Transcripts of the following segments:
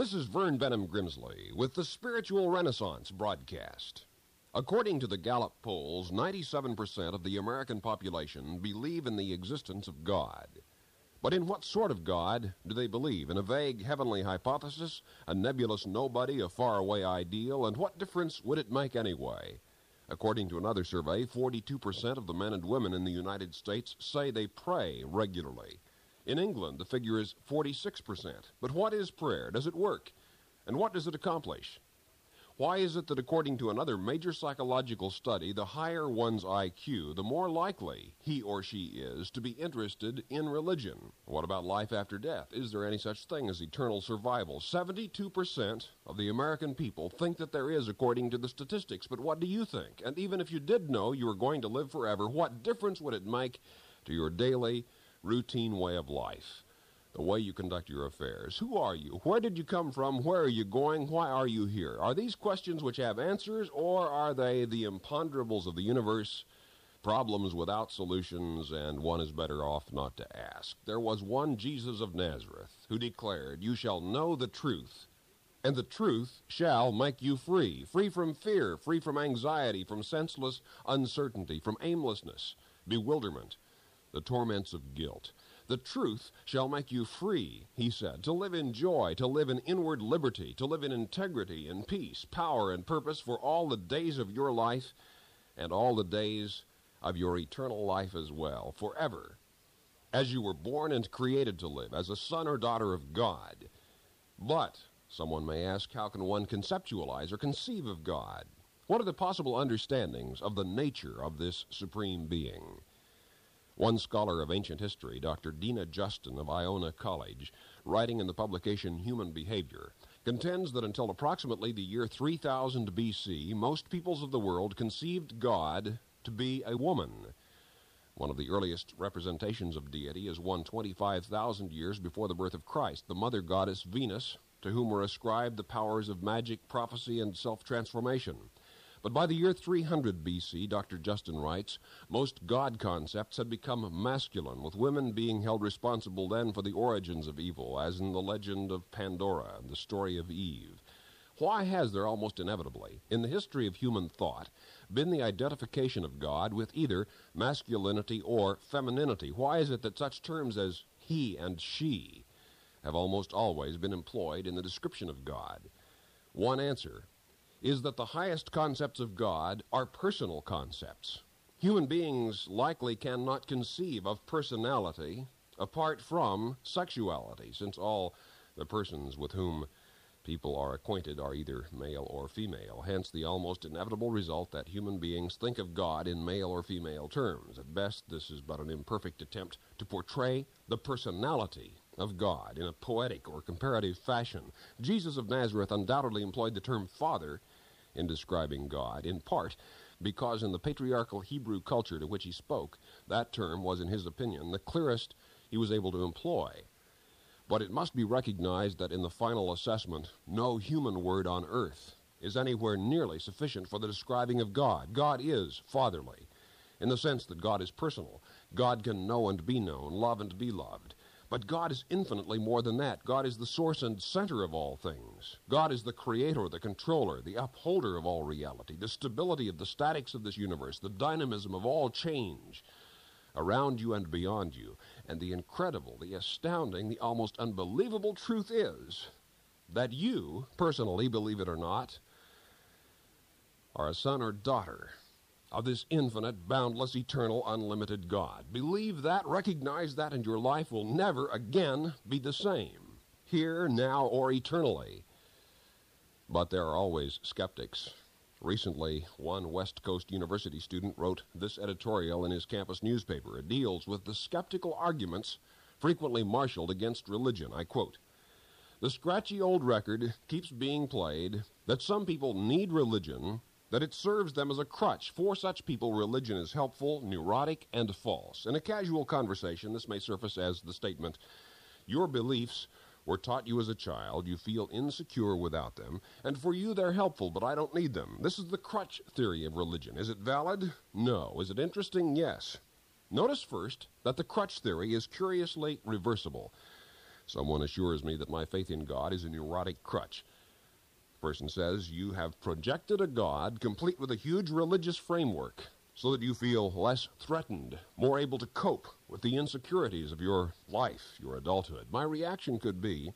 This is Vern Bennom Grimsley with the Spiritual Renaissance broadcast. According to the Gallup polls, 97% of the American population believe in the existence of God. But in what sort of God do they believe? In a vague heavenly hypothesis, a nebulous nobody, a faraway ideal, and what difference would it make anyway? According to another survey, 42% of the men and women in the United States say they pray regularly. In England, the figure is 46%. But what is prayer? Does it work? And what does it accomplish? Why is it that, according to another major psychological study, the higher one's IQ, the more likely he or she is to be interested in religion? What about life after death? Is there any such thing as eternal survival? 72% of the American people think that there is, according to the statistics. But what do you think? And even if you did know you were going to live forever, what difference would it make to your daily routine way of life, the way you conduct your affairs. Who are you? Where did you come from? Where are you going? Why are you here? Are these questions which have answers, or are they the imponderables of the universe, problems without solutions, and one is better off not to ask? There was one Jesus of Nazareth who declared, You shall know the truth, and the truth shall make you free. Free from fear, free from anxiety, from senseless uncertainty, from aimlessness, bewilderment the torments of guilt. The truth shall make you free, he said, to live in joy, to live in inward liberty, to live in integrity and peace, power and purpose for all the days of your life and all the days of your eternal life as well, forever, as you were born and created to live, as a son or daughter of God. But, someone may ask, how can one conceptualize or conceive of God? What are the possible understandings of the nature of this supreme being? One scholar of ancient history, Dr. Dena Justin of Iona College, writing in the publication Human Behavior, contends that until approximately the year 3000 BC, most peoples of the world conceived God to be a woman. One of the earliest representations of deity is one 25,000 years before the birth of Christ, the mother goddess Venus, to whom were ascribed the powers of magic, prophecy, and self transformation. But by the year 300 BC, Dr. Justin writes, most God concepts had become masculine, with women being held responsible then for the origins of evil, as in the legend of Pandora and the story of Eve. Why has there almost inevitably, in the history of human thought, been the identification of God with either masculinity or femininity? Why is it that such terms as he and she have almost always been employed in the description of God? One answer is that the highest concepts of God are personal concepts. Human beings likely cannot conceive of personality apart from sexuality, since all the persons with whom people are acquainted are either male or female. Hence, the almost inevitable result that human beings think of God in male or female terms. At best, this is but an imperfect attempt to portray the personality of God in a poetic or comparative fashion. Jesus of Nazareth undoubtedly employed the term Father in describing God, in part because in the patriarchal Hebrew culture to which he spoke, that term was, in his opinion, the clearest he was able to employ. But it must be recognized that in the final assessment, no human word on earth is anywhere nearly sufficient for the describing of God. God is fatherly, in the sense that God is personal. God can know and be known, love and be loved. But God is infinitely more than that. God is the source and center of all things. God is the creator, the controller, the upholder of all reality, the stability of the statics of this universe, the dynamism of all change around you and beyond you. And the incredible, the astounding, the almost unbelievable truth is that you, personally, believe it or not, are a son or daughter of this infinite, boundless, eternal, unlimited God. Believe that, recognize that, and your life will never again be the same, here, now, or eternally. But there are always skeptics. Recently, one West Coast University student wrote this editorial in his campus newspaper. It deals with the skeptical arguments frequently marshaled against religion. I quote, The scratchy old record keeps being played that some people need religion that it serves them as a crutch. For such people, religion is helpful, neurotic, and false. In a casual conversation, this may surface as the statement, Your beliefs were taught you as a child, you feel insecure without them, and for you they're helpful, but I don't need them. This is the crutch theory of religion. Is it valid? No. Is it interesting? Yes. Notice first that the crutch theory is curiously reversible. Someone assures me that my faith in God is a neurotic crutch. Person says, You have projected a God complete with a huge religious framework so that you feel less threatened, more able to cope with the insecurities of your life, your adulthood. My reaction could be,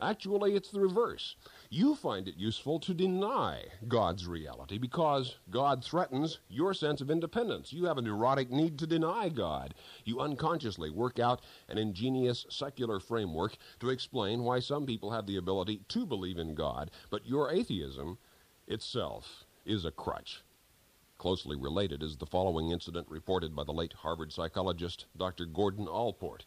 Actually, it's the reverse. You find it useful to deny God's reality because God threatens your sense of independence. You have a neurotic need to deny God. You unconsciously work out an ingenious secular framework to explain why some people have the ability to believe in God, but your atheism itself is a crutch. Closely related is the following incident reported by the late Harvard psychologist Dr. Gordon Allport.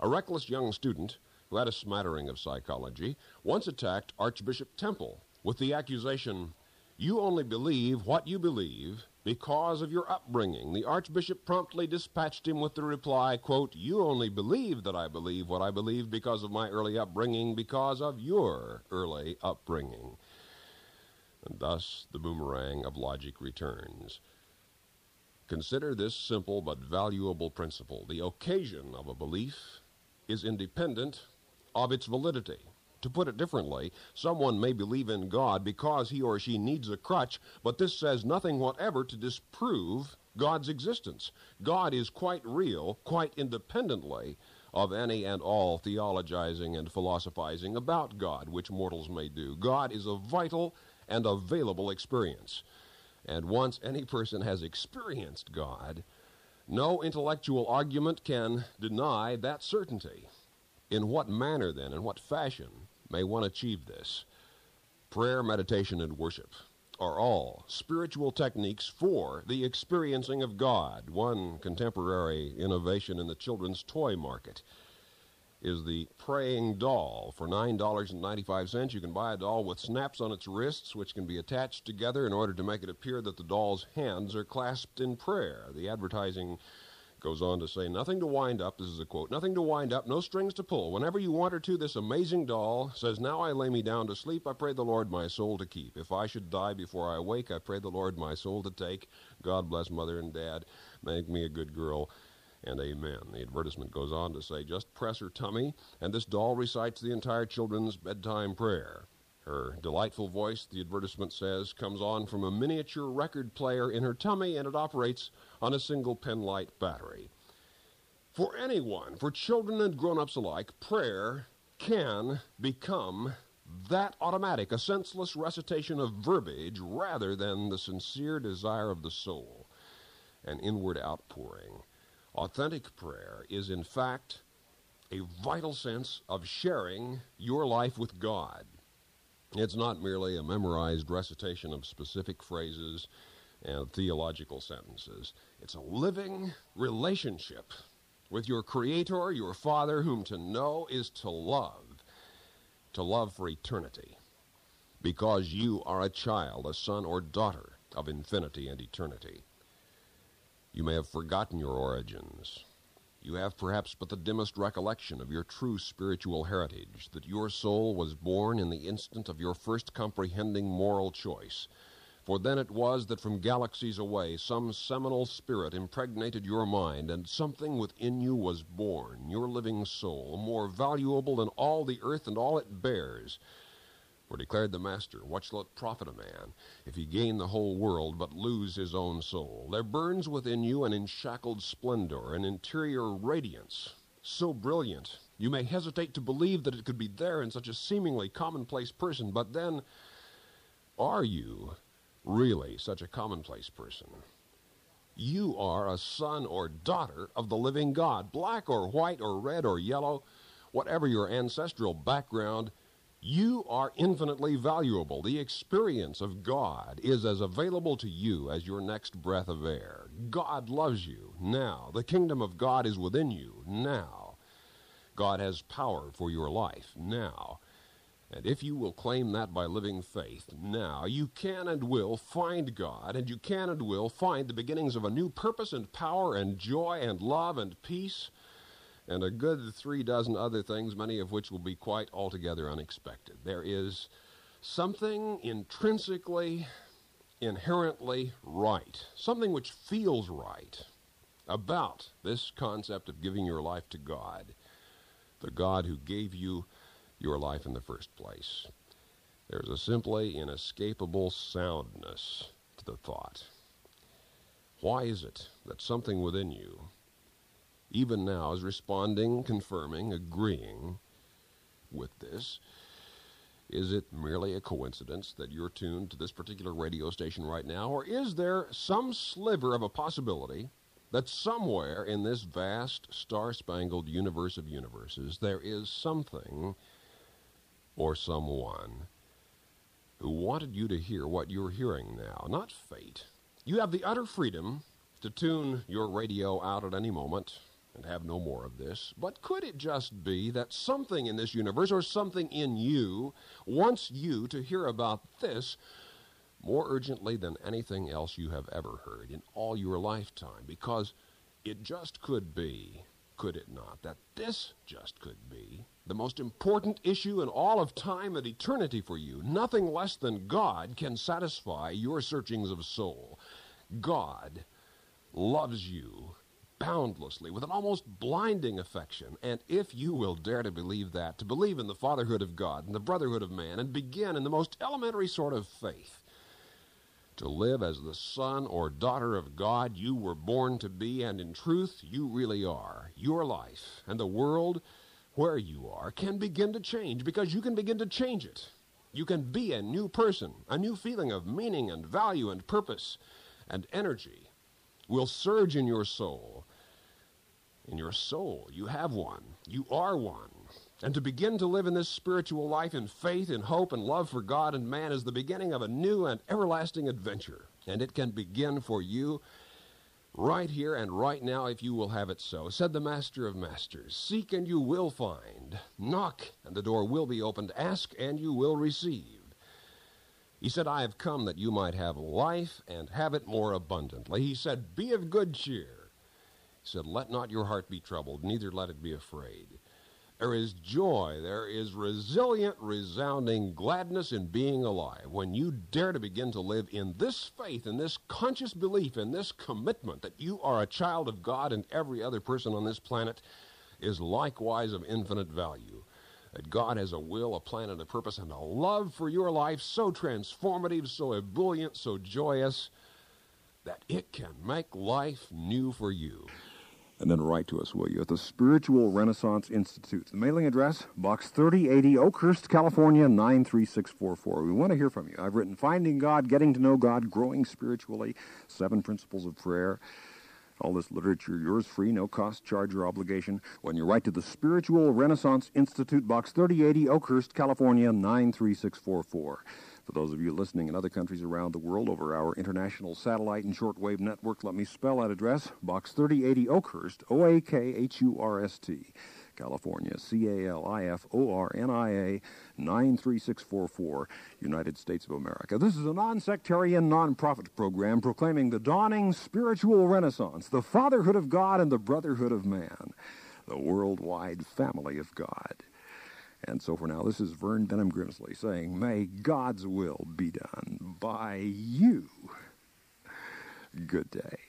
A reckless young student had a smattering of psychology, once attacked Archbishop Temple with the accusation, You only believe what you believe because of your upbringing. The Archbishop promptly dispatched him with the reply, quote, You only believe that I believe what I believe because of my early upbringing, because of your early upbringing. And thus the boomerang of logic returns. Consider this simple but valuable principle. The occasion of a belief is independent of its validity. To put it differently, someone may believe in God because he or she needs a crutch, but this says nothing whatever to disprove God's existence. God is quite real, quite independently of any and all theologizing and philosophizing about God, which mortals may do. God is a vital and available experience. And once any person has experienced God, no intellectual argument can deny that certainty. In what manner, then, in what fashion may one achieve this? Prayer, meditation, and worship are all spiritual techniques for the experiencing of God. One contemporary innovation in the children's toy market is the praying doll. For $9.95, you can buy a doll with snaps on its wrists, which can be attached together in order to make it appear that the doll's hands are clasped in prayer. The advertising Goes on to say, nothing to wind up, this is a quote, nothing to wind up, no strings to pull. Whenever you want her to, this amazing doll says, Now I lay me down to sleep, I pray the Lord my soul to keep. If I should die before I wake, I pray the Lord my soul to take. God bless mother and dad, make me a good girl and amen. The advertisement goes on to say, just press her tummy, and this doll recites the entire children's bedtime prayer. Her delightful voice, the advertisement says, comes on from a miniature record player in her tummy and it operates on a single penlight battery. For anyone, for children and grown ups alike, prayer can become that automatic, a senseless recitation of verbiage rather than the sincere desire of the soul, an inward outpouring. Authentic prayer is, in fact, a vital sense of sharing your life with God. It's not merely a memorized recitation of specific phrases and theological sentences. It's a living relationship with your Creator, your Father, whom to know is to love, to love for eternity, because you are a child, a son or daughter of infinity and eternity. You may have forgotten your origins. You have perhaps but the dimmest recollection of your true spiritual heritage, that your soul was born in the instant of your first comprehending moral choice. For then it was that from galaxies away some seminal spirit impregnated your mind, and something within you was born, your living soul, more valuable than all the earth and all it bears, for declared the Master, What shall it profit a man if he gain the whole world but lose his own soul? There burns within you an enshackled splendor, an interior radiance, so brilliant you may hesitate to believe that it could be there in such a seemingly commonplace person, but then, are you really such a commonplace person? You are a son or daughter of the living God, black or white or red or yellow, whatever your ancestral background you are infinitely valuable. The experience of God is as available to you as your next breath of air. God loves you now. The kingdom of God is within you now. God has power for your life now. And if you will claim that by living faith now, you can and will find God, and you can and will find the beginnings of a new purpose and power and joy and love and peace and a good three dozen other things, many of which will be quite altogether unexpected. There is something intrinsically, inherently right, something which feels right about this concept of giving your life to God. the God who gave you your life in the first place. There's a simply inescapable soundness to the thought. Why is it that something within you, even now, is responding, confirming, agreeing with this? Is it merely a coincidence that you're tuned to this particular radio station right now? Or is there some sliver of a possibility that somewhere in this vast, star spangled universe of universes there is something or someone who wanted you to hear what you're hearing now? Not fate. You have the utter freedom to tune your radio out at any moment and have no more of this. But could it just be that something in this universe or something in you wants you to hear about this more urgently than anything else you have ever heard in all your lifetime? Because it just could be, could it not, that this just could be the most important issue in all of time and eternity for you. Nothing less than God can satisfy your searchings of soul. God loves you boundlessly, with an almost blinding affection. And if you will dare to believe that, to believe in the fatherhood of God and the brotherhood of man, and begin in the most elementary sort of faith to live as the son or daughter of God you were born to be, and in truth you really are, your life and the world where you are can begin to change because you can begin to change it. You can be a new person, a new feeling of meaning and value and purpose and energy will surge in your soul. In your soul, you have one. You are one. And to begin to live in this spiritual life in faith, in hope, and love for God and man is the beginning of a new and everlasting adventure. And it can begin for you right here and right now if you will have it so. Said the Master of Masters Seek and you will find, knock and the door will be opened, ask and you will receive. He said, I have come that you might have life and have it more abundantly. He said, Be of good cheer. Said, Let not your heart be troubled, neither let it be afraid. There is joy, there is resilient, resounding gladness in being alive when you dare to begin to live in this faith, in this conscious belief, in this commitment that you are a child of God and every other person on this planet is likewise of infinite value that God has a will, a plan, and a purpose, and a love for your life so transformative, so ebullient, so joyous, that it can make life new for you. And then write to us, will you, at the Spiritual Renaissance Institute. The mailing address, Box 3080, Oakhurst, California, 93644. We want to hear from you. I've written Finding God, Getting to Know God, Growing Spiritually, Seven Principles of Prayer. All this literature yours free, no cost, charge, or obligation when you write to the Spiritual Renaissance Institute, Box 3080, Oakhurst, California, 93644. For those of you listening in other countries around the world over our international satellite and shortwave network, let me spell that address. Box 3080 Oakhurst, O-A-K-H-U-R-S-T. California, C-A-L-I-F-O-R-N-I-A 93644, United States of America. This is a non-sectarian, non-profit program proclaiming the dawning spiritual renaissance, the fatherhood of God and the brotherhood of man, the worldwide family of God. And so for now, this is Vern Bennom Grimsley saying, May God's will be done by you. Good day.